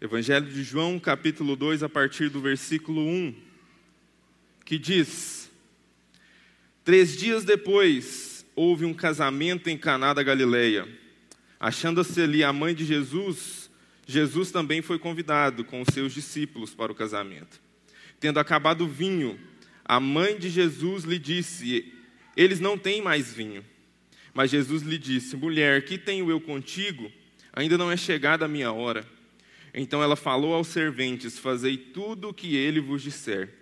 Evangelho de João, capítulo 2, a partir do versículo 1, que diz: Três dias depois, houve um casamento em Caná da Galileia. Achando-se ali a mãe de Jesus, Jesus também foi convidado com os seus discípulos para o casamento. Tendo acabado o vinho, a mãe de Jesus lhe disse: Eles não têm mais vinho. Mas Jesus lhe disse: Mulher, que tenho eu contigo? Ainda não é chegada a minha hora. Então ela falou aos serventes: Fazei tudo o que ele vos disser.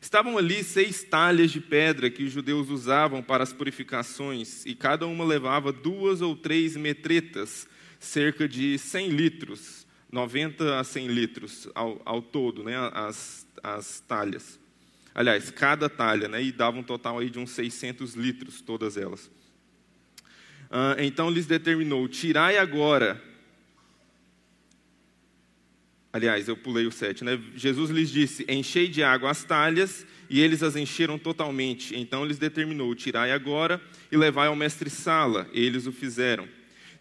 Estavam ali seis talhas de pedra que os judeus usavam para as purificações, e cada uma levava duas ou três metretas, cerca de 100 litros, 90 a 100 litros ao, ao todo, né, as, as talhas. Aliás, cada talha, né, e dava um total aí de uns 600 litros, todas elas. Ah, então lhes determinou: tirai agora Aliás, eu pulei o 7, né? Jesus lhes disse: Enchei de água as talhas, e eles as encheram totalmente. Então lhes determinou: Tirai agora e levai ao mestre-sala. Eles o fizeram.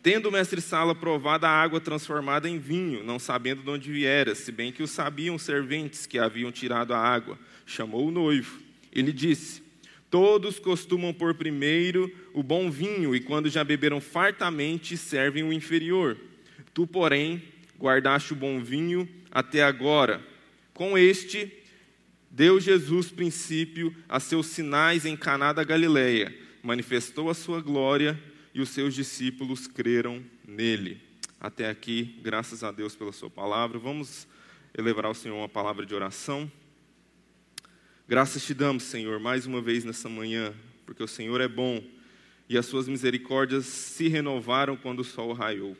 Tendo o mestre-sala provado a água transformada em vinho, não sabendo de onde viera, se bem que o sabiam os serventes que haviam tirado a água, chamou o noivo. E lhe disse: Todos costumam pôr primeiro o bom vinho, e quando já beberam fartamente, servem o inferior. Tu, porém, guardaste o bom vinho até agora. Com este, deu Jesus princípio a seus sinais em Caná da Galileia, manifestou a sua glória e os seus discípulos creram nele. Até aqui, graças a Deus pela sua palavra. Vamos elevar ao Senhor uma palavra de oração. Graças te damos, Senhor, mais uma vez nessa manhã, porque o Senhor é bom e as suas misericórdias se renovaram quando o sol raiou.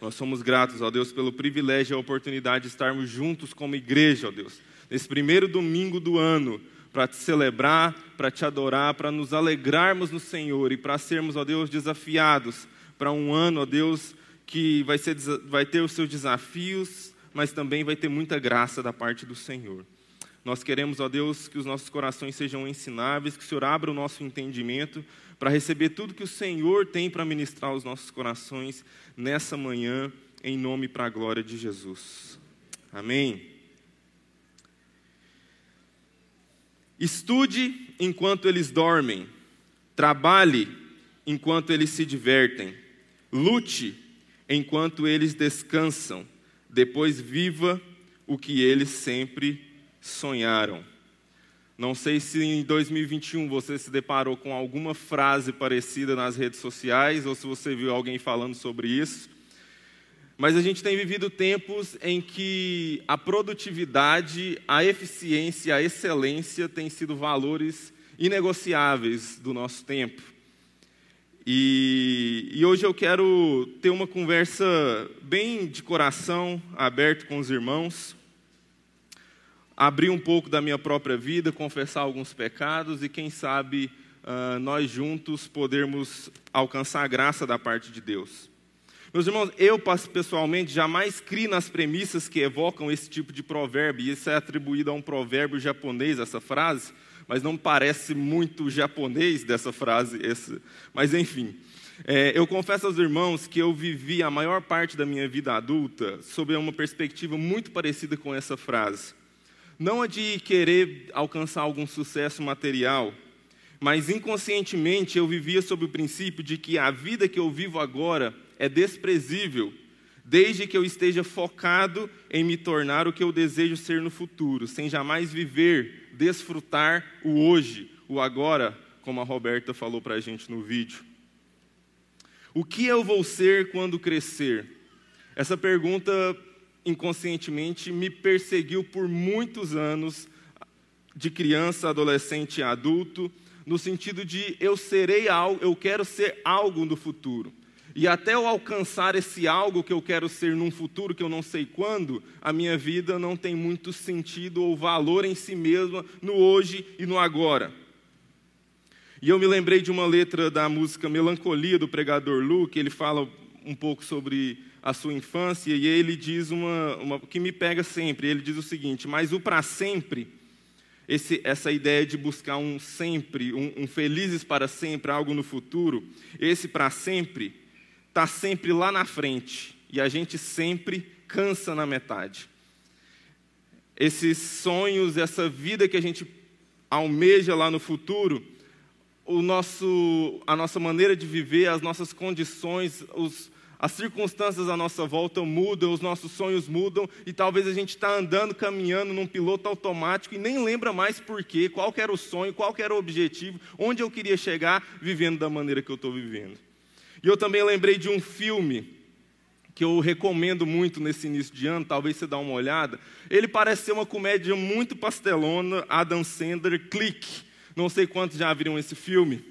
Nós somos gratos, ó Deus, pelo privilégio e a oportunidade de estarmos juntos como igreja, ó Deus, nesse primeiro domingo do ano, para te celebrar, para te adorar, para nos alegrarmos no Senhor e para sermos, ó Deus, desafiados para um ano, ó Deus, que vai, ser, vai ter os seus desafios, mas também vai ter muita graça da parte do Senhor. Nós queremos, ó Deus, que os nossos corações sejam ensináveis, que o Senhor abra o nosso entendimento para receber tudo que o Senhor tem para ministrar aos nossos corações nessa manhã, em nome para a glória de Jesus. Amém. Estude enquanto eles dormem, trabalhe enquanto eles se divertem, lute enquanto eles descansam, depois viva o que eles sempre sonharam. Não sei se em 2021 você se deparou com alguma frase parecida nas redes sociais ou se você viu alguém falando sobre isso. Mas a gente tem vivido tempos em que a produtividade, a eficiência, a excelência têm sido valores inegociáveis do nosso tempo. E, e, hoje eu quero ter uma conversa bem de coração aberto com os irmãos abrir um pouco da minha própria vida, confessar alguns pecados e, quem sabe, uh, nós juntos podermos alcançar a graça da parte de Deus. Meus irmãos, eu pessoalmente jamais crio nas premissas que evocam esse tipo de provérbio, e isso é atribuído a um provérbio japonês, essa frase, mas não parece muito japonês dessa frase, esse, mas enfim. É, eu confesso aos irmãos que eu vivi a maior parte da minha vida adulta sob uma perspectiva muito parecida com essa frase não a de querer alcançar algum sucesso material, mas inconscientemente eu vivia sob o princípio de que a vida que eu vivo agora é desprezível, desde que eu esteja focado em me tornar o que eu desejo ser no futuro, sem jamais viver, desfrutar o hoje, o agora, como a Roberta falou para a gente no vídeo. O que eu vou ser quando crescer? Essa pergunta inconscientemente me perseguiu por muitos anos, de criança, adolescente e adulto, no sentido de eu serei algo, eu quero ser algo no futuro. E até eu alcançar esse algo que eu quero ser num futuro que eu não sei quando, a minha vida não tem muito sentido ou valor em si mesma no hoje e no agora. E eu me lembrei de uma letra da música Melancolia do pregador Lu, que ele fala um pouco sobre a sua infância, e ele diz uma, uma que me pega sempre. Ele diz o seguinte: mas o para sempre, esse, essa ideia de buscar um sempre, um, um felizes para sempre, algo no futuro, esse para sempre está sempre lá na frente e a gente sempre cansa na metade. Esses sonhos, essa vida que a gente almeja lá no futuro, o nosso, a nossa maneira de viver, as nossas condições, os, as circunstâncias à nossa volta mudam, os nossos sonhos mudam e talvez a gente está andando, caminhando num piloto automático e nem lembra mais por quê, qual era o sonho, qual era o objetivo, onde eu queria chegar vivendo da maneira que eu estou vivendo. E eu também lembrei de um filme que eu recomendo muito nesse início de ano, talvez você dá uma olhada. Ele parece ser uma comédia muito pastelona, Adam Sandler, Clique. Não sei quantos já viram esse filme,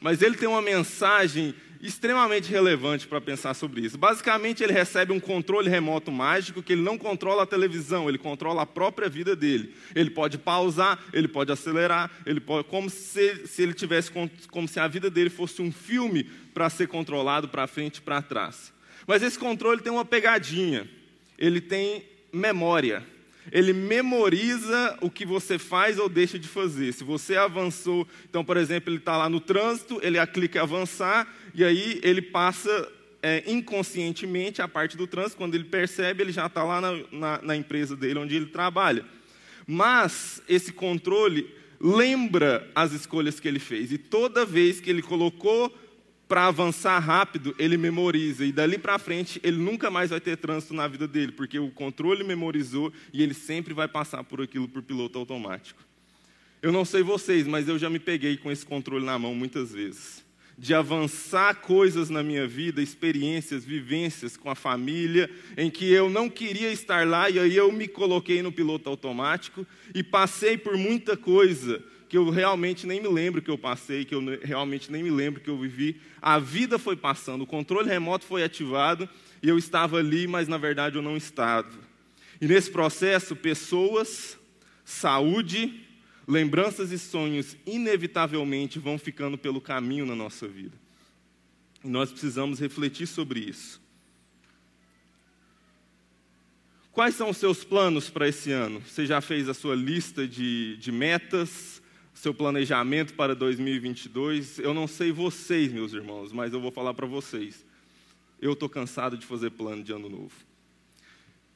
mas ele tem uma mensagem extremamente relevante para pensar sobre isso. Basicamente, ele recebe um controle remoto mágico que ele não controla a televisão, ele controla a própria vida dele. Ele pode pausar, ele pode acelerar, ele pode, como se, se ele tivesse como se a vida dele fosse um filme para ser controlado para frente e para trás. Mas esse controle tem uma pegadinha. Ele tem memória ele memoriza o que você faz ou deixa de fazer. Se você avançou, então, por exemplo, ele está lá no trânsito, ele clica em avançar, e aí ele passa é, inconscientemente a parte do trânsito, quando ele percebe, ele já está lá na, na, na empresa dele, onde ele trabalha. Mas esse controle lembra as escolhas que ele fez, e toda vez que ele colocou para avançar rápido, ele memoriza. E dali para frente, ele nunca mais vai ter trânsito na vida dele, porque o controle memorizou e ele sempre vai passar por aquilo por piloto automático. Eu não sei vocês, mas eu já me peguei com esse controle na mão muitas vezes. De avançar coisas na minha vida, experiências, vivências com a família, em que eu não queria estar lá e aí eu me coloquei no piloto automático e passei por muita coisa que eu realmente nem me lembro que eu passei, que eu realmente nem me lembro que eu vivi. A vida foi passando, o controle remoto foi ativado e eu estava ali, mas na verdade eu não estava. E nesse processo, pessoas, saúde, lembranças e sonhos inevitavelmente vão ficando pelo caminho na nossa vida. E nós precisamos refletir sobre isso. Quais são os seus planos para esse ano? Você já fez a sua lista de, de metas? Seu planejamento para 2022. Eu não sei vocês, meus irmãos, mas eu vou falar para vocês. Eu estou cansado de fazer plano de ano novo.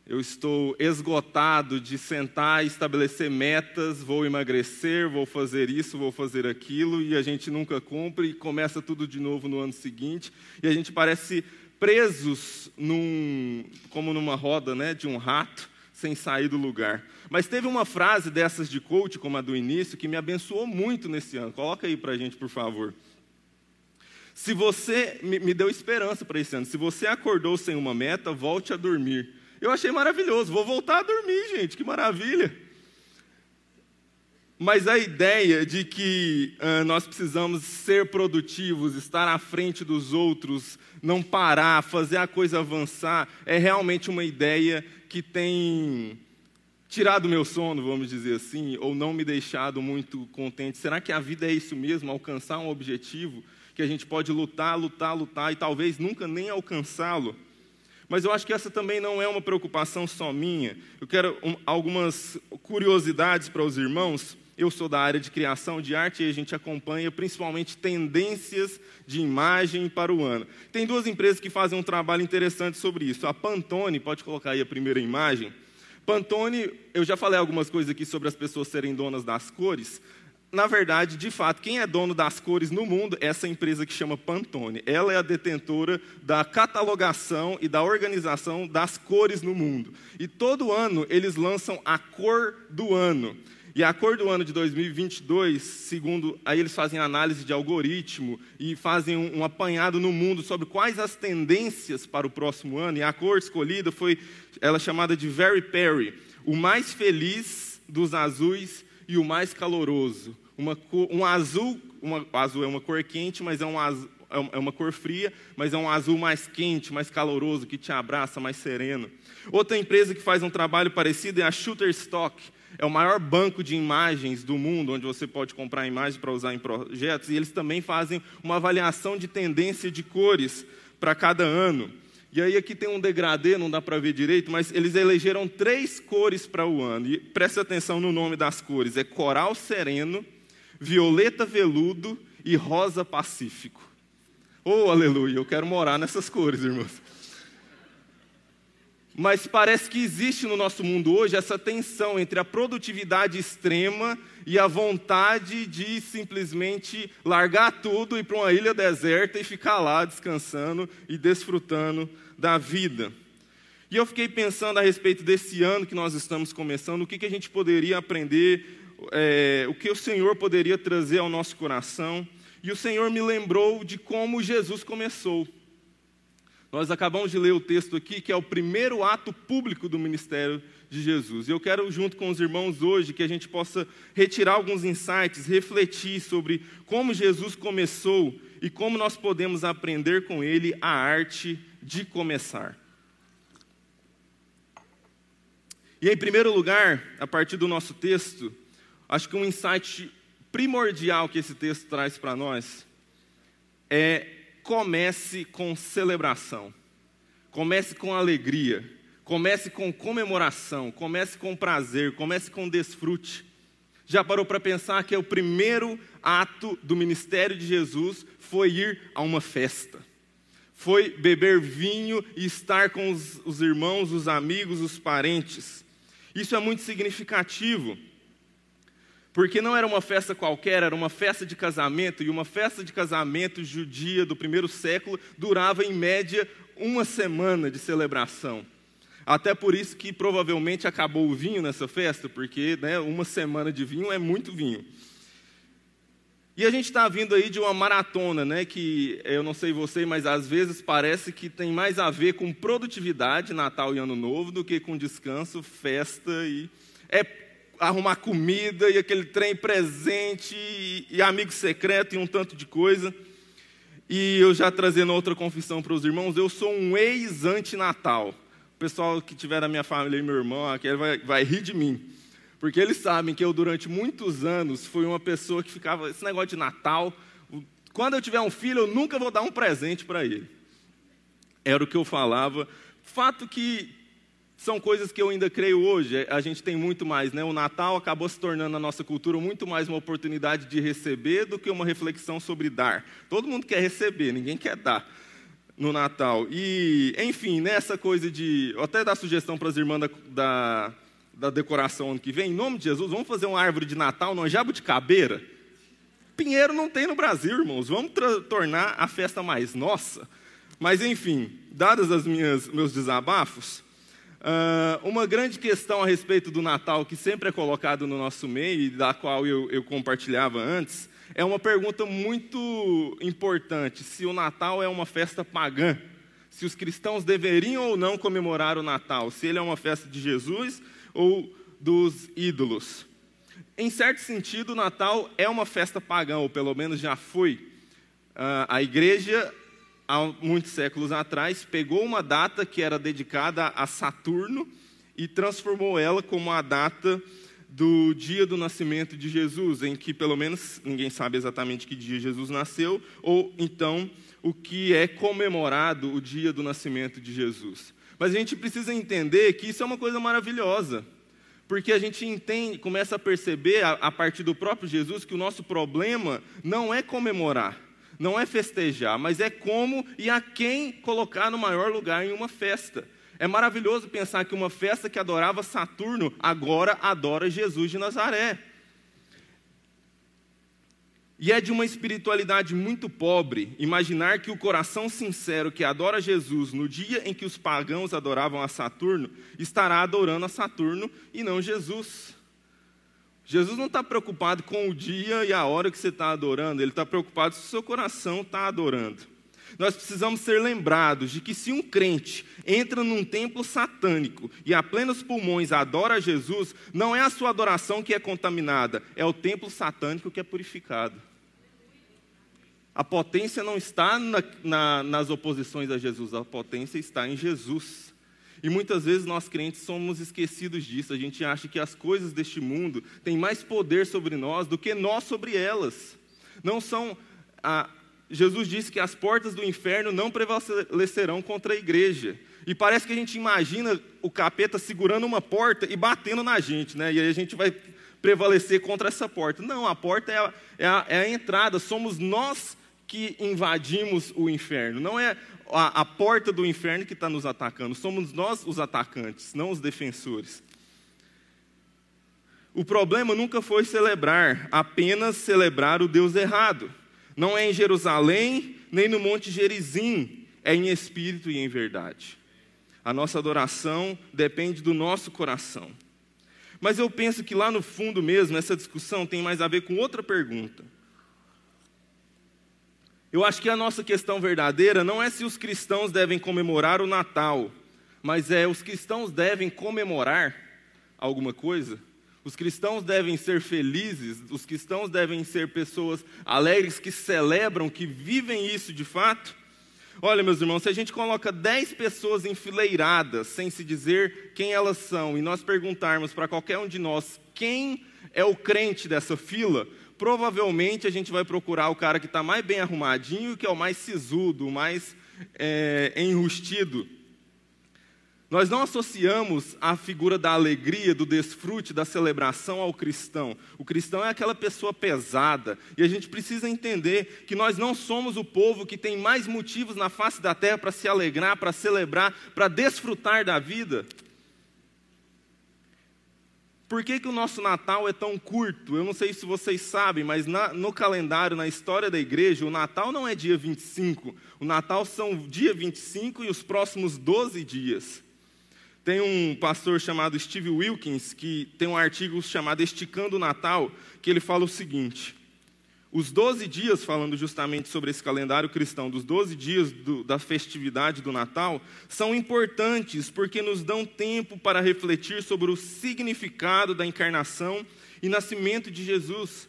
Eu estou esgotado de sentar e estabelecer metas, vou emagrecer, vou fazer isso, vou fazer aquilo, e a gente nunca cumpre e começa tudo de novo no ano seguinte, e a gente parece presos num, como numa roda né, de um rato, sem sair do lugar. Mas teve uma frase dessas de coach, como a do início, que me abençoou muito nesse ano. Coloca aí para a gente, por favor. Se você me, deu esperança para esse ano, se você acordou sem uma meta, volte a dormir. Eu achei maravilhoso. Vou voltar a dormir, gente. Que maravilha. Mas a ideia de que uh, nós precisamos ser produtivos, estar à frente dos outros, não parar, fazer a coisa avançar, é realmente uma ideia que tem tirado meu sono, vamos dizer assim, ou não me deixado muito contente. Será que a vida é isso mesmo, alcançar um objetivo que a gente pode lutar, lutar, lutar e talvez nunca nem alcançá-lo? Mas eu acho que essa também não é uma preocupação só minha. Eu quero um, algumas curiosidades para os irmãos. Eu sou da área de criação de arte e a gente acompanha principalmente tendências de imagem para o ano. Tem duas empresas que fazem um trabalho interessante sobre isso. A Pantone, pode colocar aí a primeira imagem. Pantone, eu já falei algumas coisas aqui sobre as pessoas serem donas das cores. Na verdade, de fato, quem é dono das cores no mundo é essa empresa que chama Pantone. Ela é a detentora da catalogação e da organização das cores no mundo. E todo ano eles lançam a cor do ano. E a cor do ano de 2022, segundo, aí eles fazem análise de algoritmo e fazem um, um, apanhado no mundo sobre quais as tendências para o próximo ano. E a cor escolhida foi ela é chamada de Very Perry, o mais feliz dos azuis e o mais caloroso. Uma um azul, uma, azul é uma cor quente, mas é um azul, é, é uma cor fria, mas é um azul mais quente, mais caloroso, que te abraça, mais sereno. Outra empresa que faz um trabalho parecido é a Shutterstock é o maior banco de imagens do mundo, onde você pode comprar imagens para usar em projetos, e eles também fazem uma avaliação de tendência de cores para cada ano. E aí aqui tem um degradê, não dá para ver direito, mas eles elegeram três cores para o ano. E preste atenção no nome das cores: é coral sereno, violeta veludo e rosa pacífico. Oh, aleluia, eu quero morar nessas cores, irmãos. Mas parece que existe no nosso mundo hoje essa tensão entre a produtividade extrema e a vontade de simplesmente largar tudo e ir para uma ilha deserta e ficar lá descansando e desfrutando da vida. E eu fiquei pensando a respeito desse ano que nós estamos começando, o que, que a gente poderia aprender, é, o que o Senhor poderia trazer ao nosso coração. E o Senhor me lembrou de como Jesus começou. Nós acabamos de ler o texto aqui, que é o primeiro ato público do ministério de Jesus. E eu quero, junto com os irmãos hoje, que a gente possa retirar alguns insights, refletir sobre como Jesus começou e como nós podemos aprender com ele a arte de começar. E em primeiro lugar, a partir do nosso texto, acho que um insight primordial que esse texto traz para nós é comece com celebração, comece com alegria, comece com comemoração, comece com prazer, comece com desfrute. Já parou para pensar que é o primeiro ato do ministério de Jesus foi ir a uma festa, foi beber vinho e estar com os, os irmãos, os amigos, os parentes. Isso é muito significativo. Porque não era uma festa qualquer, era uma festa de casamento, e uma festa de casamento judia do primeiro século durava em média uma semana de celebração. Até por isso que provavelmente acabou o vinho nessa festa, porque né, uma semana de vinho é muito vinho. E a gente está vindo aí de uma maratona, né? Que eu não sei você, mas às vezes parece que tem mais a ver com produtividade, Natal e Ano Novo, do que com descanso, festa e. É arrumar comida e aquele trem presente e, amigo secreto e um tanto de coisa. E eu já trazendo outra confissão para os irmãos, eu sou um ex-antinatal. O pessoal que tiver na minha família e meu irmão, aquele vai, vai rir de mim. Porque eles sabem que eu, durante muitos anos, fui uma pessoa que ficava, esse negócio de Natal, quando eu tiver um filho, eu nunca vou dar um presente para ele. Era o que eu falava. Fato que são coisas que eu ainda creio hoje. A gente tem muito mais, né? O Natal acabou se tornando na nossa cultura muito mais uma oportunidade de receber do que uma reflexão sobre dar. Todo mundo quer receber, ninguém quer dar no Natal. E, enfim, nessa né, coisa de. Até dar sugestão para as irmãs da, da, da, decoração ano que vem. Em nome de Jesus, vamos fazer uma árvore de Natal numa jabuticabeira? Pinheiro não tem no Brasil, irmãos. Vamos tornar a festa mais nossa. Mas, enfim, dadas as minhas meus desabafos. Uh, uma grande questão a respeito do Natal, que sempre é colocado no nosso meio e da qual eu, eu compartilhava antes, é uma pergunta muito importante: se o Natal é uma festa pagã, se os cristãos deveriam ou não comemorar o Natal, se ele é uma festa de Jesus ou dos ídolos. Em certo sentido, o Natal é uma festa pagã, ou pelo menos já foi. Uh, a igreja há muitos séculos atrás, pegou uma data que era dedicada a Saturno e transformou ela como a data do dia do nascimento de Jesus, em que pelo menos ninguém sabe exatamente que dia Jesus nasceu, ou então o que é comemorado o dia do nascimento de Jesus. Mas a gente precisa entender que isso é uma coisa maravilhosa, porque a gente entende, começa a perceber a, a partir do próprio Jesus que o nosso problema não é comemorar não é festejar, mas é como e a quem colocar no maior lugar em uma festa. É maravilhoso pensar que uma festa que adorava Saturno agora adora Jesus de Nazaré. E é de uma espiritualidade muito pobre imaginar que o coração sincero que adora Jesus no dia em que os pagãos adoravam a Saturno estará adorando a Saturno e não Jesus. Jesus não está preocupado com o dia e a hora que você está adorando, ele está preocupado se o seu coração está adorando. Nós precisamos ser lembrados de que se um crente entra num templo satânico e a plenos pulmões adora Jesus, não é a sua adoração que é contaminada, é o templo satânico que é purificado. A potência não está na, na, nas oposições a Jesus, a potência está em Jesus. E muitas vezes nós crentes somos esquecidos disso. A gente acha que as coisas deste mundo têm mais poder sobre nós do que nós sobre elas. Não são. Ah, Jesus disse que as portas do inferno não prevalecerão contra a igreja. E parece que a gente imagina o capeta segurando uma porta e batendo na gente, né? E aí a gente vai prevalecer contra essa porta. Não, a porta é a, é a, é a entrada. Somos nós que invadimos o inferno, não é a, a porta do inferno que está nos atacando, somos nós os atacantes, não os defensores. O problema nunca foi celebrar, apenas celebrar o Deus errado. Não é em Jerusalém, nem no Monte Gerizim, é em espírito e em verdade. A nossa adoração depende do nosso coração. Mas eu penso que lá no fundo mesmo, essa discussão tem mais a ver com outra pergunta. Eu acho que a nossa questão verdadeira não é se os cristãos devem comemorar o Natal, mas é os cristãos devem comemorar alguma coisa? Os cristãos devem ser felizes, os cristãos devem ser pessoas alegres que celebram, que vivem isso de fato? Olha, meus irmãos, se a gente coloca dez pessoas enfileiradas, sem se dizer quem elas são, e nós perguntarmos para qualquer um de nós quem é o crente dessa fila, provavelmente a gente vai procurar o cara que está mais bem arrumadinho, que é o mais sisudo, o mais é, enrustido. Nós não associamos a figura da alegria, do desfrute, da celebração ao cristão. O cristão é aquela pessoa pesada. E a gente precisa entender que nós não somos o povo que tem mais motivos na face da terra para se alegrar, para celebrar, para desfrutar da vida. Por que, que o nosso Natal é tão curto? Eu não sei se vocês sabem, mas na, no calendário, na história da igreja, o Natal não é dia 25. O Natal são dia 25 e os próximos 12 dias. Tem um pastor chamado Steve Wilkins que tem um artigo chamado Esticando o Natal, que ele fala o seguinte: os 12 dias, falando justamente sobre esse calendário cristão, dos 12 dias do, da festividade do Natal, são importantes porque nos dão tempo para refletir sobre o significado da encarnação e nascimento de Jesus.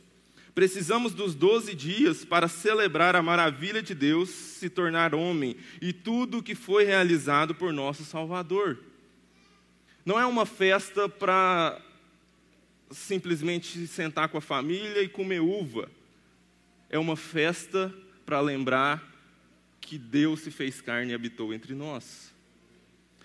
Precisamos dos 12 dias para celebrar a maravilha de Deus se tornar homem e tudo o que foi realizado por nosso Salvador. Não é uma festa para simplesmente sentar com a família e comer uva é uma festa para lembrar que Deus se fez carne e habitou entre nós.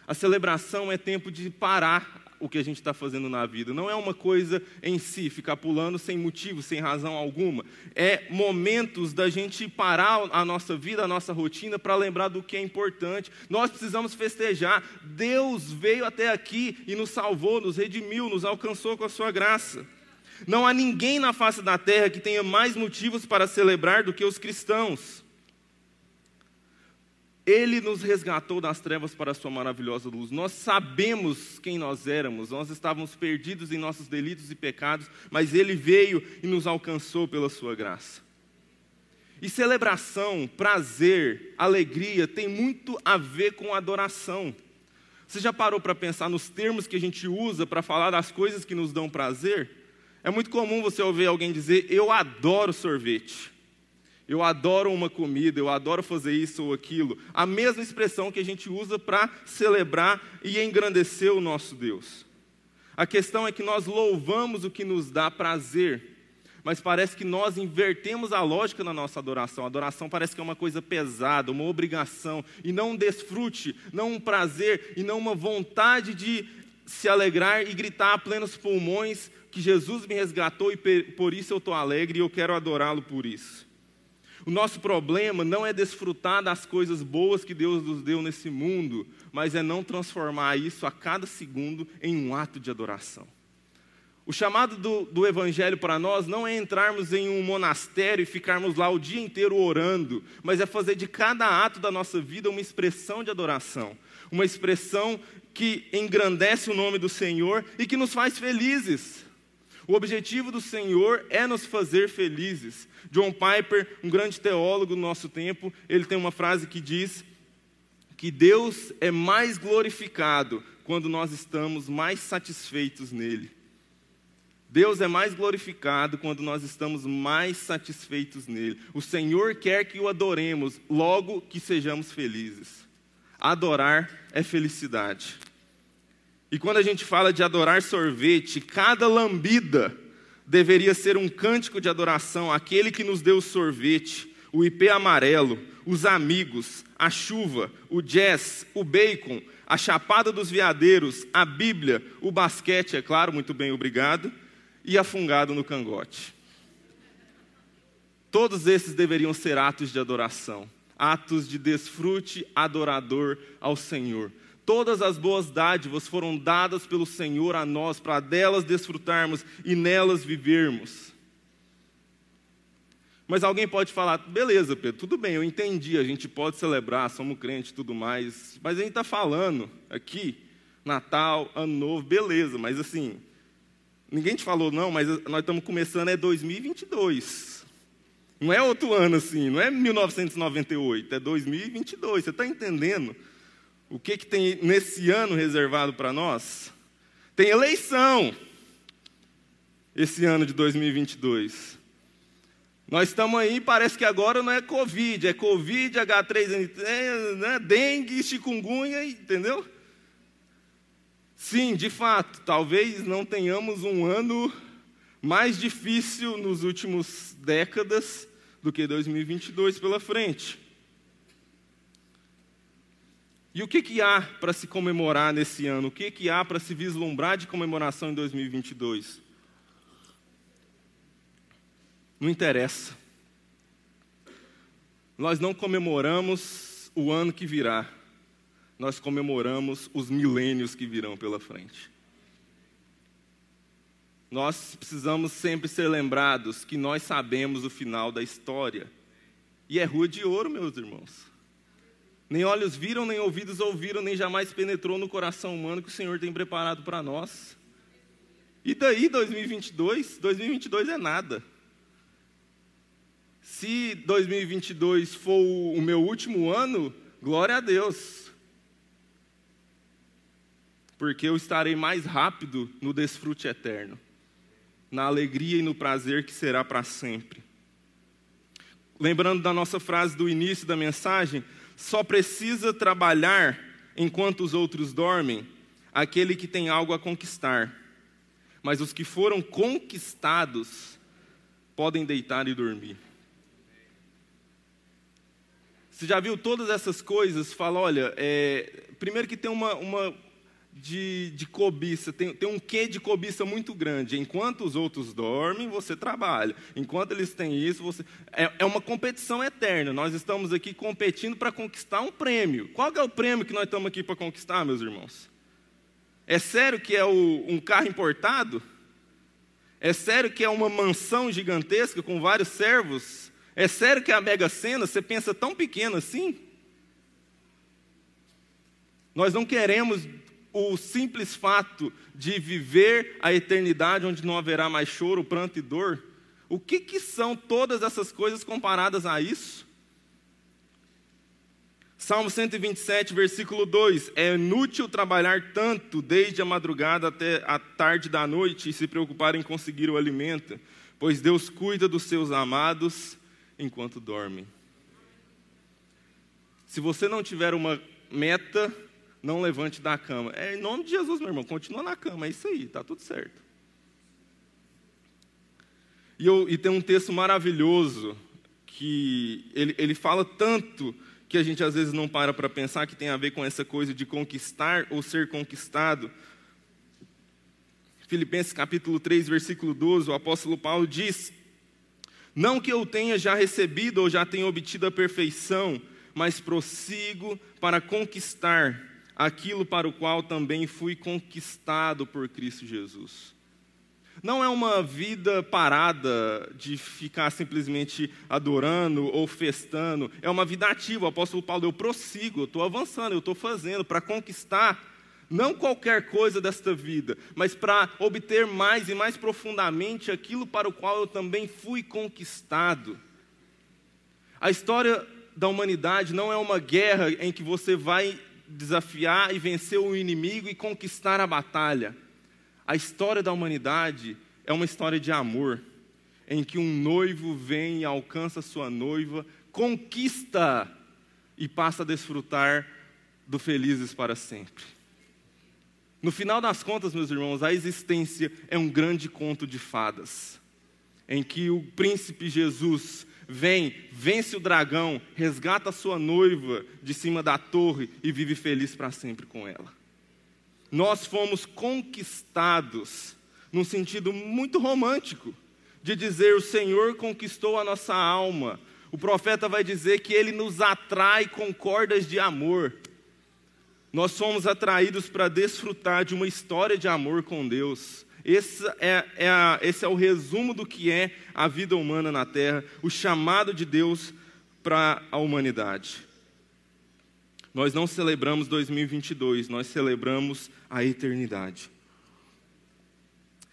A celebração é tempo de parar o que a gente está fazendo na vida. Não é uma coisa em si, ficar pulando sem motivo, sem razão alguma. É momentos da gente parar a nossa vida, a nossa rotina, para lembrar do que é importante. Nós precisamos festejar. Deus veio até aqui e nos salvou, nos redimiu, nos alcançou com a sua graça. Não há ninguém na face da terra que tenha mais motivos para celebrar do que os cristãos. Ele nos resgatou das trevas para a sua maravilhosa luz. Nós sabemos quem nós éramos, nós estávamos perdidos em nossos delitos e pecados, mas Ele veio e nos alcançou pela sua graça. E celebração, prazer, alegria tem muito a ver com adoração. Você já parou para pensar nos termos que a gente usa para falar das coisas que nos dão prazer? É muito comum você ouvir alguém dizer: Eu adoro sorvete. Eu adoro uma comida, eu adoro fazer isso ou aquilo. A mesma expressão que a gente usa para celebrar e engrandecer o nosso Deus. A questão é que nós louvamos o que nos dá prazer, mas parece que nós invertemos a lógica na nossa adoração. A adoração parece que é uma coisa pesada, uma obrigação, e não um desfrute, não um prazer, e não uma vontade de se alegrar e gritar a plenos pulmões que Jesus me resgatou e por isso eu estou alegre e eu quero adorá-lo por isso. O nosso problema não é desfrutar das coisas boas que Deus nos deu nesse mundo, mas é não transformar isso a cada segundo em um ato de adoração. O chamado do, do Evangelho para nós não é entrarmos em um monastério e ficarmos lá o dia inteiro orando, mas é fazer de cada ato da nossa vida uma expressão de adoração, uma expressão que engrandece o nome do Senhor e que nos faz felizes. O objetivo do Senhor é nos fazer felizes. John Piper, um grande teólogo do nosso tempo, ele tem uma frase que diz que Deus é mais glorificado quando nós estamos mais satisfeitos nele. Deus é mais glorificado quando nós estamos mais satisfeitos nele. O Senhor quer que o adoremos, logo que sejamos felizes. Adorar é felicidade. E quando a gente fala de adorar sorvete, cada lambida deveria ser um cântico de adoração àquele que nos deu o sorvete, o IP amarelo, os amigos, a chuva, o jazz, o bacon, a chapada dos veadeiros, a Bíblia, o basquete, é claro, muito bem, obrigado, e a fungado no cangote. Todos esses deveriam ser atos de adoração, atos de desfrute adorador ao Senhor. Todas as boas dádivas foram dadas pelo Senhor a nós para delas desfrutarmos e nelas vivermos. Mas alguém pode falar, beleza, Pedro, tudo bem, eu entendi, a gente pode celebrar, somos crentes e tudo mais, mas a gente está falando aqui, Natal, Ano Novo, beleza, mas assim, ninguém te falou não, mas nós estamos começando, é 2022. Não é outro ano assim, não é 1998, é 2022. Você está entendendo o que, que tem nesse ano reservado para nós? Tem eleição esse ano de 2022. Nós estamos aí, parece que agora não é Covid, é Covid, H3N3, né, dengue, chikungunya, entendeu? Sim, de fato, talvez não tenhamos um ano mais difícil nos últimos décadas do que 2022 pela frente. E o que, que há para se comemorar nesse ano? O que, que há para se vislumbrar de comemoração em 2022? Não interessa. Nós não comemoramos o ano que virá, nós comemoramos os milênios que virão pela frente. Nós precisamos sempre ser lembrados que nós sabemos o final da história. E é rua de ouro, meus irmãos. Nem olhos viram, nem ouvidos ouviram, nem jamais penetrou no coração humano que o Senhor tem preparado para nós. E daí 2022? 2022 é nada. Se 2022 for o meu último ano, glória a Deus. Porque eu estarei mais rápido no desfrute eterno, na alegria e no prazer que será para sempre. Lembrando da nossa frase do início da mensagem, só precisa trabalhar enquanto os outros dormem aquele que tem algo a conquistar. Mas os que foram conquistados podem deitar e dormir. Você já viu todas essas coisas? Fala, olha, é, primeiro que tem uma, uma de, de, cobiça, tem, tem um quê de cobiça muito grande. Enquanto os outros dormem, você trabalha. Enquanto eles têm isso, você. É, é uma competição eterna. Nós estamos aqui competindo para conquistar um prêmio. Qual é o prêmio que nós estamos aqui para conquistar, meus irmãos? É sério que é o, um carro importado? É sério que é uma mansão gigantesca com vários servos? É sério que a Mega Sena, você pensa tão pequeno assim? Nós não queremos o simples fato de viver a eternidade onde não haverá mais choro, pranto e dor. O que, que são todas essas coisas comparadas a isso? Salmo 127, versículo 2: É inútil trabalhar tanto desde a madrugada até a tarde da noite e se preocupar em conseguir o alimento, pois Deus cuida dos seus amados enquanto dormem. Se você não tiver uma meta, não levante da cama. É em nome de Jesus, meu irmão, continua na cama, é isso aí, está tudo certo. E, eu, e, tem um texto maravilhoso que ele, ele fala tanto que a gente às vezes não para para pensar que tem a ver com essa coisa de conquistar ou ser conquistado. Filipenses capítulo 3, versículo 12, o apóstolo Paulo diz: não que eu tenha já recebido ou já tenha obtido a perfeição, mas prossigo para conquistar aquilo para o qual também fui conquistado por Cristo Jesus. Não é uma vida parada de ficar simplesmente adorando ou festando, é uma vida ativa. O apóstolo Paulo, eu prossigo, eu estou avançando, eu estou fazendo para conquistar não qualquer coisa desta vida, mas para obter mais e mais profundamente aquilo para o qual eu também fui conquistado. A história da humanidade não é uma guerra em que você vai desafiar e vencer o inimigo e conquistar a batalha. A história da humanidade é uma história de amor, em que um noivo vem e alcança sua noiva, conquista e passa a desfrutar do felizes para sempre. No final das contas, meus irmãos, a existência é um grande conto de fadas, em que o príncipe Jesus vem, vence o dragão, resgata a sua noiva de cima da torre e vive feliz para sempre com ela. Nós fomos conquistados num sentido muito romântico, de dizer: O Senhor conquistou a nossa alma. O profeta vai dizer que ele nos atrai com cordas de amor. Nós somos atraídos para desfrutar de uma história de amor com Deus. Esse é, é a, esse é o resumo do que é a vida humana na Terra, o chamado de Deus para a humanidade. Nós não celebramos 2022, nós celebramos a eternidade.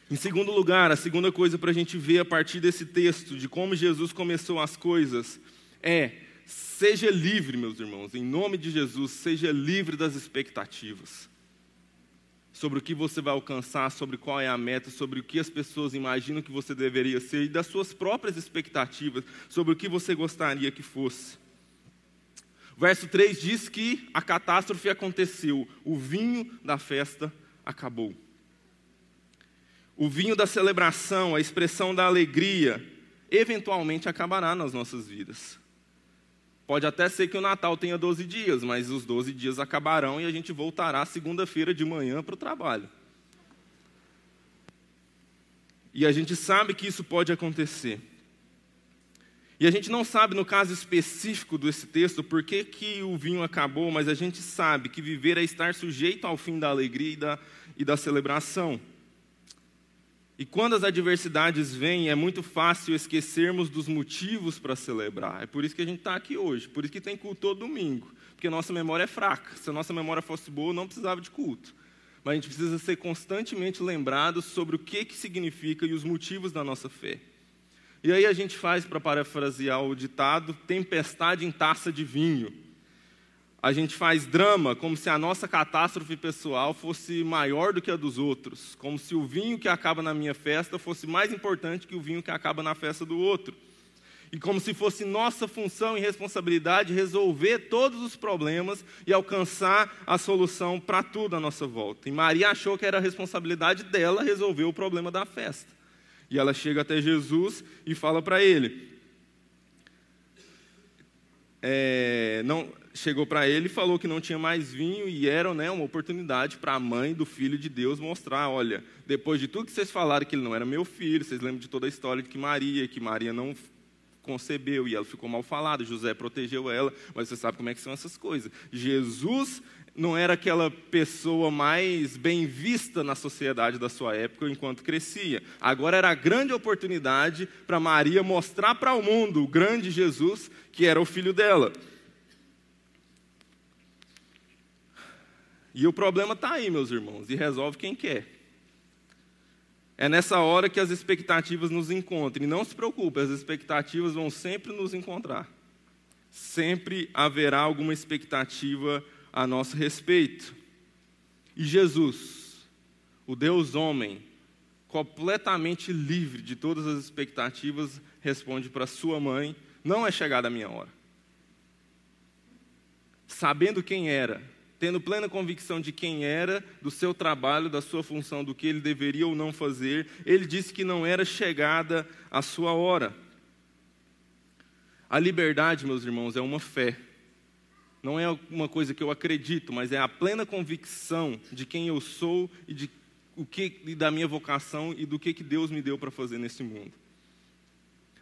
Em segundo lugar, a segunda coisa para a gente ver a partir desse texto, de como Jesus começou as coisas, é: seja livre, meus irmãos, em nome de Jesus, seja livre das expectativas. Sobre o que você vai alcançar, sobre qual é a meta, sobre o que as pessoas imaginam que você deveria ser e das suas próprias expectativas, sobre o que você gostaria que fosse. O verso 3 diz que a catástrofe aconteceu, o vinho da festa acabou. O vinho da celebração, a expressão da alegria, eventualmente acabará nas nossas vidas. Pode até ser que o Natal tenha 12 dias, mas os 12 dias acabarão e a gente voltará segunda-feira de manhã para o trabalho. E a gente sabe que isso pode acontecer. E a gente não sabe, no caso específico desse texto, por que, que o vinho acabou, mas a gente sabe que viver é estar sujeito ao fim da alegria e da, e da celebração. E quando as adversidades vêm, é muito fácil esquecermos dos motivos para celebrar. É por isso que a gente está aqui hoje, por isso que tem culto todo domingo, porque nossa memória é fraca. Se a nossa memória fosse boa, não precisava de culto. Mas a gente precisa ser constantemente lembrado sobre o que, que significa e os motivos da nossa fé. E aí a gente faz, para parafrasear o ditado, tempestade em taça de vinho a gente faz drama como se a nossa catástrofe pessoal fosse maior do que a dos outros, como se o vinho que acaba na minha festa fosse mais importante que o vinho que acaba na festa do outro. E como se fosse nossa função e responsabilidade resolver todos os problemas e alcançar a solução para tudo à nossa volta. E Maria achou que era a responsabilidade dela resolver o problema da festa. E ela chega até Jesus e fala para ele: é, não, chegou para ele e falou que não tinha mais vinho e era né, uma oportunidade para a mãe do filho de Deus mostrar, olha, depois de tudo que vocês falaram que ele não era meu filho, vocês lembram de toda a história de que Maria, que Maria não concebeu e ela ficou mal falada, José protegeu ela, mas você sabe como é que são essas coisas. Jesus não era aquela pessoa mais bem vista na sociedade da sua época enquanto crescia. Agora era a grande oportunidade para Maria mostrar para o mundo o grande Jesus que era o filho dela. E o problema está aí, meus irmãos, e resolve quem quer. É nessa hora que as expectativas nos encontram. E não se preocupe, as expectativas vão sempre nos encontrar. Sempre haverá alguma expectativa a nosso respeito. E Jesus, o Deus homem, completamente livre de todas as expectativas, responde para sua mãe: Não é chegada a minha hora. Sabendo quem era, tendo plena convicção de quem era, do seu trabalho, da sua função, do que ele deveria ou não fazer, ele disse que não era chegada a sua hora. A liberdade, meus irmãos, é uma fé. Não é uma coisa que eu acredito, mas é a plena convicção de quem eu sou e de o que e da minha vocação e do que que Deus me deu para fazer nesse mundo.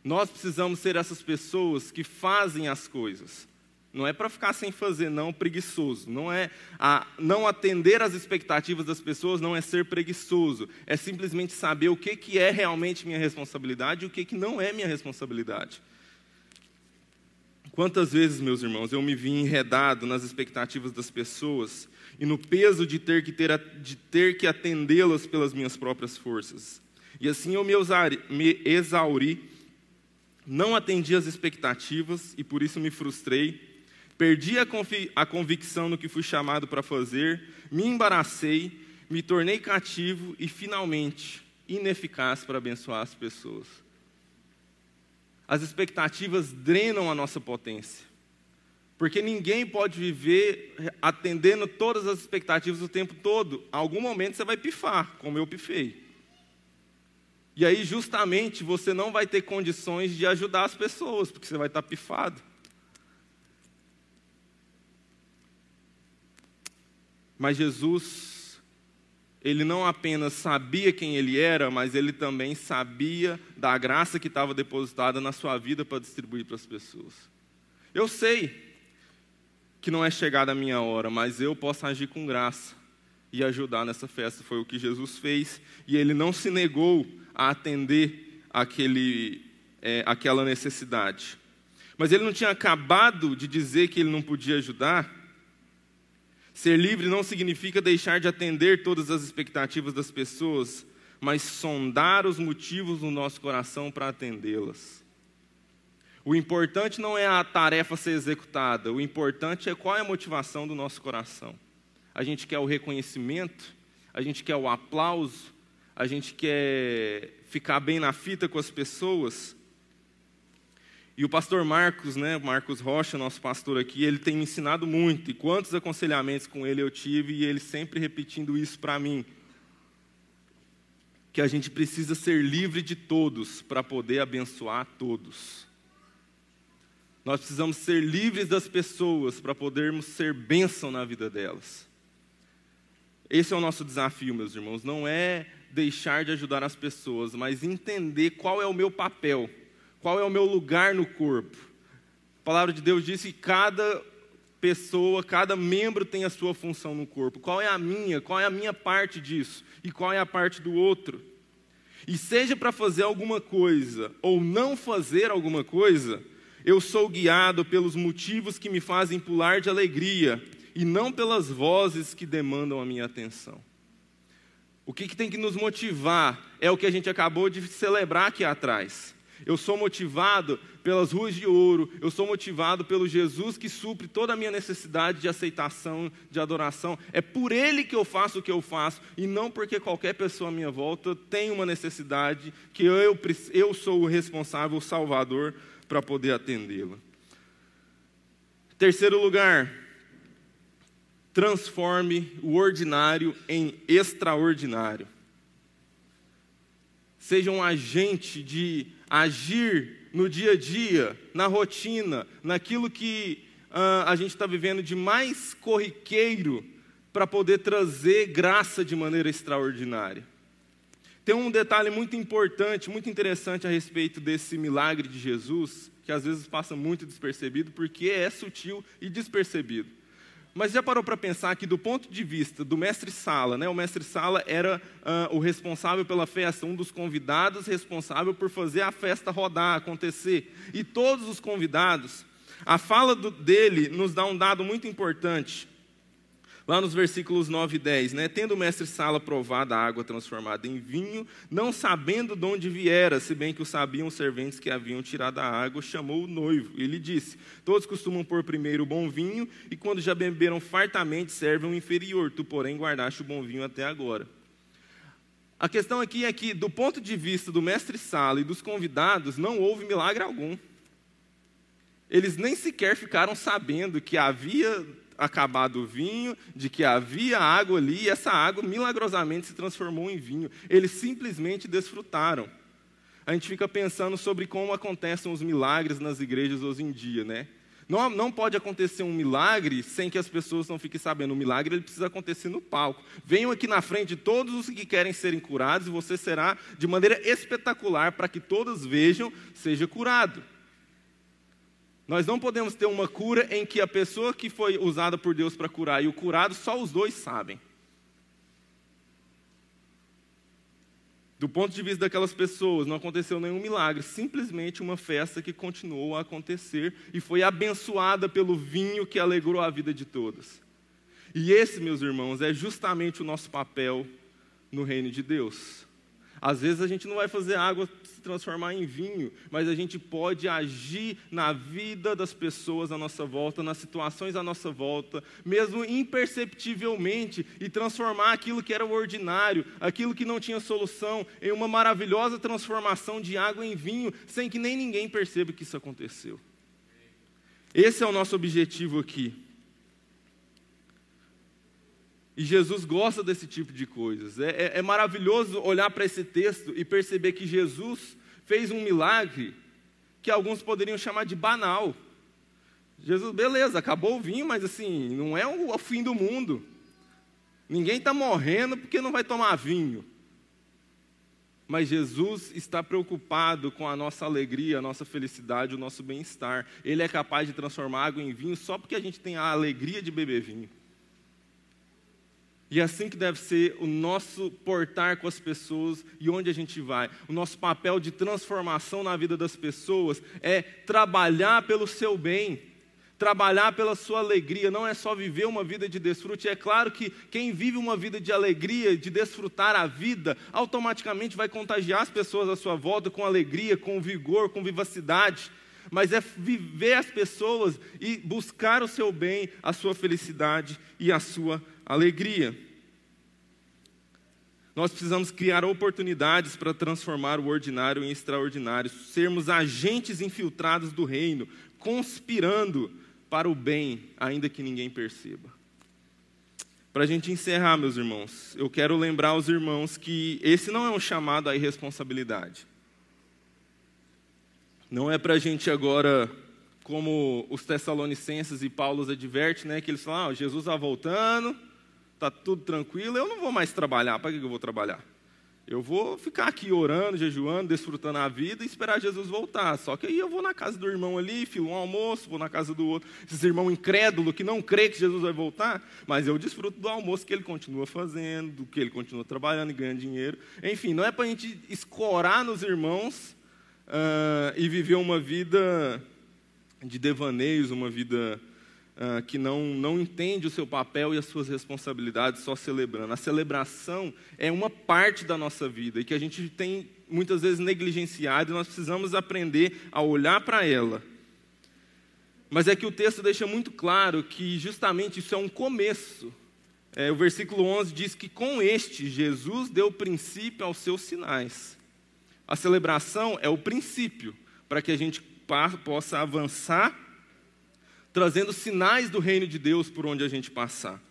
Nós precisamos ser essas pessoas que fazem as coisas, não é para ficar sem fazer, não, preguiçoso. Não é a, não atender às expectativas das pessoas, não é ser preguiçoso. É simplesmente saber o que, que é realmente minha responsabilidade e o que, que não é minha responsabilidade. Quantas vezes, meus irmãos, eu me vi enredado nas expectativas das pessoas e no peso de ter que, ter, de ter que atendê-las pelas minhas próprias forças. E assim eu me, me exauri, não atendi às expectativas e por isso me frustrei perdi a, a convicção no que fui chamado para fazer, me embaracei, me tornei cativo e, finalmente, ineficaz para abençoar as pessoas. As expectativas drenam a nossa potência. Porque ninguém pode viver atendendo todas as expectativas o tempo todo. Algum momento você vai pifar, como eu pifei. E aí, justamente, você não vai ter condições de ajudar as pessoas, porque você vai estar pifado. Mas Jesus ele não apenas sabia quem ele era, mas ele também sabia da graça que estava depositada na sua vida para distribuir para as pessoas. Eu sei que não é chegada a minha hora, mas eu posso agir com graça e ajudar nessa festa. Foi o que Jesus fez e ele não se negou a atender aquele, é, aquela necessidade. Mas ele não tinha acabado de dizer que ele não podia ajudar. Ser livre não significa deixar de atender todas as expectativas das pessoas, mas sondar os motivos no nosso coração para atendê-las. O importante não é a tarefa ser executada, o importante é qual é a motivação do nosso coração. A gente quer o reconhecimento, a gente quer o aplauso, a gente quer ficar bem na fita com as pessoas. E o pastor Marcos, né, Marcos Rocha, nosso pastor aqui, ele tem me ensinado muito. E quantos aconselhamentos com ele eu tive, e ele sempre repetindo isso para mim. Que a gente precisa ser livre de todos para poder abençoar todos. Nós precisamos ser livres das pessoas para podermos ser bênção na vida delas. Esse é o nosso desafio, meus irmãos. Não é deixar de ajudar as pessoas, mas entender qual é o meu papel, qual é o meu lugar no corpo. A palavra de Deus diz que cada pessoa, cada membro tem a sua função no corpo. Qual é a minha? Qual é a minha parte disso? E qual é a parte do outro? E seja para fazer alguma coisa ou não fazer alguma coisa, eu sou guiado pelos motivos que me fazem pular de alegria e não pelas vozes que demandam a minha atenção. O que, que tem que nos motivar é o que a gente acabou de celebrar aqui atrás. Eu sou motivado pelas ruas de ouro, eu sou motivado pelo Jesus que supre toda a minha necessidade de aceitação, de adoração. É por Ele que eu faço o que eu faço e não porque qualquer pessoa à minha volta tem uma necessidade que eu, eu sou o responsável, o salvador para poder atendê-la. Terceiro lugar, transforme o ordinário em extraordinário. Seja um agente de agir no dia a dia, na rotina, naquilo que uh, a gente está vivendo de mais corriqueiro, para poder trazer graça de maneira extraordinária. Tem um detalhe muito importante, muito interessante a respeito desse milagre de Jesus, que às vezes passa muito despercebido, porque é sutil e despercebido. Mas já parou para pensar que, do ponto de vista do mestre Sala, né, o mestre Sala era uh, o responsável pela festa, um dos convidados responsável por fazer a festa rodar, acontecer. E todos os convidados, a fala do, dele nos dá um dado muito importante. Lá nos versículos 9 e 10, né? Tendo o mestre Sala provado a água transformada em vinho, não sabendo de onde viera, se bem que o sabiam os serventes que haviam tirado a água, chamou o noivo e disse: Todos costumam pôr primeiro o bom vinho, e quando já beberam fartamente, servem o inferior. Tu, porém, guardaste o bom vinho até agora. A questão aqui é que, do ponto de vista do mestre Sala e dos convidados, não houve milagre algum. Eles nem sequer ficaram sabendo que havia acabado o vinho, de que havia água ali, e essa água milagrosamente se transformou em vinho. Eles simplesmente desfrutaram. A gente fica pensando sobre como acontecem os milagres nas igrejas hoje em dia, né? Não, não pode acontecer um milagre sem que as pessoas não fiquem sabendo. O milagre ele precisa acontecer no palco. Venham aqui na frente todos os que querem serem curados e você será de maneira espetacular para que todos vejam, seja curado. Nós não podemos ter uma cura em que a pessoa que foi usada por Deus para curar e o curado, só os dois sabem. Do ponto de vista daquelas pessoas, não aconteceu nenhum milagre, simplesmente uma festa que continuou a acontecer e foi abençoada pelo vinho que alegrou a vida de todos. E esse, meus irmãos, é justamente o nosso papel no reino de Deus. Às vezes a gente não vai fazer água se transformar em vinho, mas a gente pode agir na vida das pessoas à nossa volta, nas situações à nossa volta, mesmo imperceptivelmente, e transformar aquilo que era o ordinário, aquilo que não tinha solução, em uma maravilhosa transformação de água em vinho, sem que nem ninguém perceba que isso aconteceu. Esse é o nosso objetivo aqui. E Jesus gosta desse tipo de coisas. É, é, é maravilhoso olhar para esse texto e perceber que Jesus fez um milagre que alguns poderiam chamar de banal. Jesus, beleza, acabou o vinho, mas assim, não é o, o fim do mundo. Ninguém está morrendo porque não vai tomar vinho. Mas Jesus está preocupado com a nossa alegria, a nossa felicidade, o nosso bem-estar. Ele é capaz de transformar água em vinho só porque a gente tem a alegria de beber vinho. E é assim que deve ser o nosso portar com as pessoas e onde a gente vai. O nosso papel de transformação na vida das pessoas é trabalhar pelo seu bem trabalhar pela sua alegria, não é só viver uma vida de desfrute. É claro que quem vive uma vida de alegria, de desfrutar a vida, automaticamente vai contagiar as pessoas à sua volta com alegria, com vigor, com vivacidade. Mas é viver as pessoas e buscar o seu bem, a sua felicidade e a sua alegria. Nós precisamos criar oportunidades para transformar o ordinário em extraordinário, sermos agentes infiltrados do reino, conspirando para o bem, ainda que ninguém perceba. Para a gente encerrar, meus irmãos, eu quero lembrar aos irmãos que esse não é um chamado à irresponsabilidade. Não é para a gente agora, como os Tessalonicenses e Paulo adverte, né, que eles falam: ah, Jesus está voltando, está tudo tranquilo, eu não vou mais trabalhar, para que eu vou trabalhar? Eu vou ficar aqui orando, jejuando, desfrutando a vida e esperar Jesus voltar. Só que aí eu vou na casa do irmão ali, filo um almoço, vou na casa do outro. Esse irmão incrédulo que não crê que Jesus vai voltar, mas eu desfruto do almoço que ele continua fazendo, do que ele continua trabalhando e ganhando dinheiro. Enfim, não é para a gente escorar nos irmãos uh, e viver uma vida de devaneios, uma vida uh, que não, não entende o seu papel e as suas responsabilidades só celebrando. A celebração é uma parte da nossa vida e que a gente tem muitas vezes negligenciado e nós precisamos aprender a olhar para ela. Mas é que o texto deixa muito claro que justamente isso é um começo. É, o versículo 11 diz que com este Jesus deu princípio aos seus sinais. A celebração é o princípio para que a gente possa avançar trazendo sinais do reino de Deus por onde a gente passar.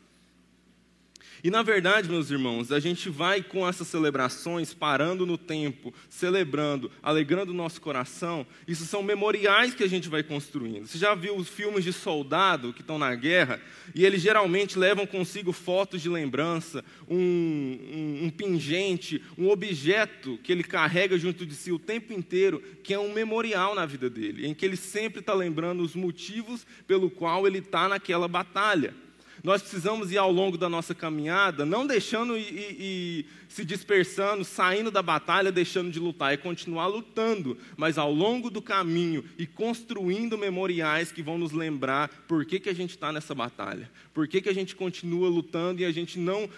E na verdade, meus irmãos, a gente vai com essas celebrações, parando no tempo, celebrando, alegrando o nosso coração. Isso são memoriais que a gente vai construindo. Você já viu os filmes de soldado que estão na guerra? E eles geralmente levam consigo fotos de lembrança, um, um, um pingente, um objeto que ele carrega junto de si o tempo inteiro, que é um memorial na vida dele, em que ele sempre está lembrando os motivos pelo qual ele está naquela batalha. Nós precisamos ir ao longo da nossa caminhada, não deixando e, e, se dispersando, saindo da batalha, deixando de lutar, é continuar lutando, mas ao longo do caminho e construindo memoriais que vão nos lembrar por que, que a gente está nessa batalha, por que, que a gente continua lutando e a gente não,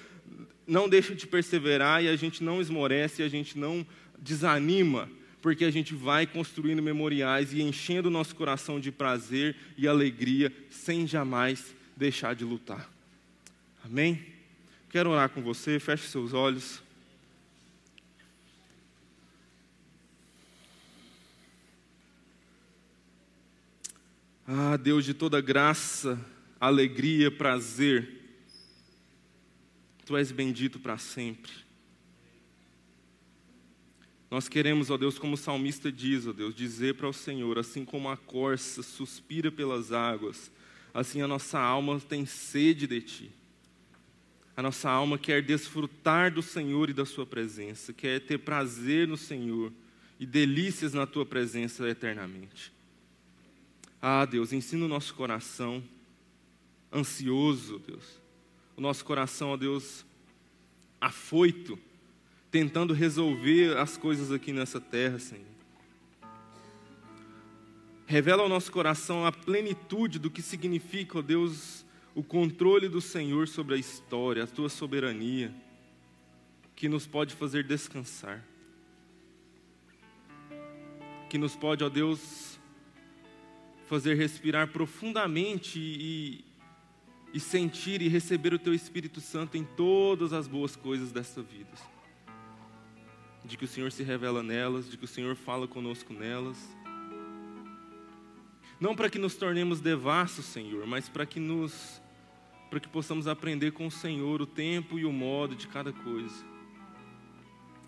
não deixa de perseverar e a gente não esmorece e a gente não desanima porque a gente vai construindo memoriais e enchendo o nosso coração de prazer e alegria sem jamais deixar de lutar. Amém? Quero orar com você, feche seus olhos. Ah, Deus de toda graça, alegria, prazer, Tu és bendito para sempre. Nós queremos, ó Deus, como o salmista diz, ó Deus, dizer para o Senhor, assim como a corça suspira pelas águas, assim a nossa alma tem sede de Ti. A nossa alma quer desfrutar do Senhor e da Sua presença, quer ter prazer no Senhor e delícias na Tua presença eternamente. Ah, Deus, ensina o nosso coração ansioso, Deus. O nosso coração, ó Deus, afoito, tentando resolver as coisas aqui nessa terra, Senhor. Revela ao nosso coração a plenitude do que significa, ó Deus, o controle do Senhor sobre a história, a tua soberania, que nos pode fazer descansar. Que nos pode, ó Deus, fazer respirar profundamente e, e sentir e receber o Teu Espírito Santo em todas as boas coisas dessa vida. De que o Senhor se revela nelas, de que o Senhor fala conosco nelas não para que nos tornemos devassos, Senhor, mas para que nos para que possamos aprender com o Senhor o tempo e o modo de cada coisa.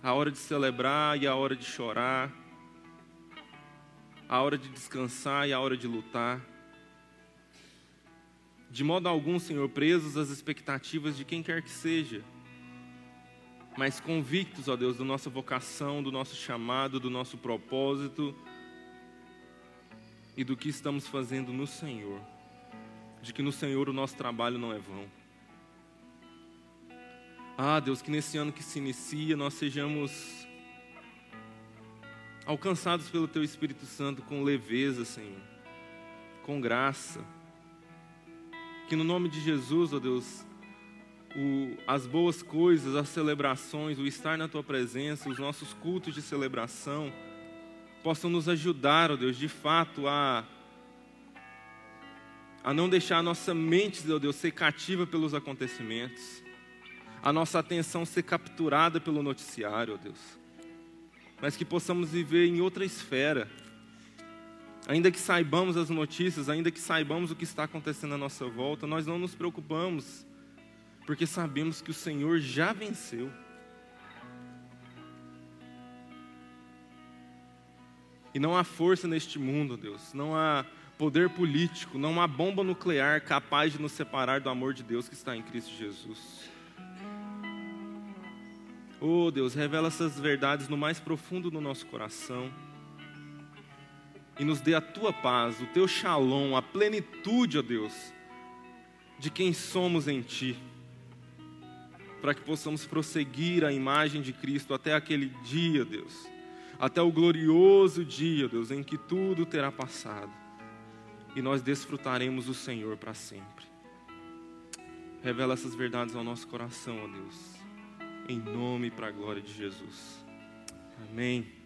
A hora de celebrar e a hora de chorar. A hora de descansar e a hora de lutar. de modo algum, Senhor, presos às expectativas de quem quer que seja, mas convictos, ó Deus, da nossa vocação, do nosso chamado, do nosso propósito e do que estamos fazendo no Senhor, de que no Senhor o nosso trabalho não é vão. Ah, Deus, que nesse ano que se inicia nós sejamos alcançados pelo Teu Espírito Santo com leveza, Senhor, com graça. Que no nome de Jesus, ó Deus, o, as boas coisas, as celebrações, o estar na Tua presença, os nossos cultos de celebração, possam nos ajudar, ó Deus, de fato a, a não deixar a nossa mente, ó Deus, ser cativa pelos acontecimentos, a nossa atenção ser capturada pelo noticiário, ó Deus, mas que possamos viver em outra esfera, ainda que saibamos as notícias, ainda que saibamos o que está acontecendo à nossa volta, nós não nos preocupamos, porque sabemos que o Senhor já venceu. E não há força neste mundo, Deus. Não há poder político, não há bomba nuclear capaz de nos separar do amor de Deus que está em Cristo Jesus. Oh Deus, revela essas verdades no mais profundo do nosso coração. E nos dê a tua paz, o teu shalom, a plenitude, ó Deus, de quem somos em ti. Para que possamos prosseguir a imagem de Cristo até aquele dia, Deus até o glorioso dia, Deus, em que tudo terá passado e nós desfrutaremos o Senhor para sempre. Revela essas verdades ao nosso coração, ó Deus, em nome e para a glória de Jesus. Amém.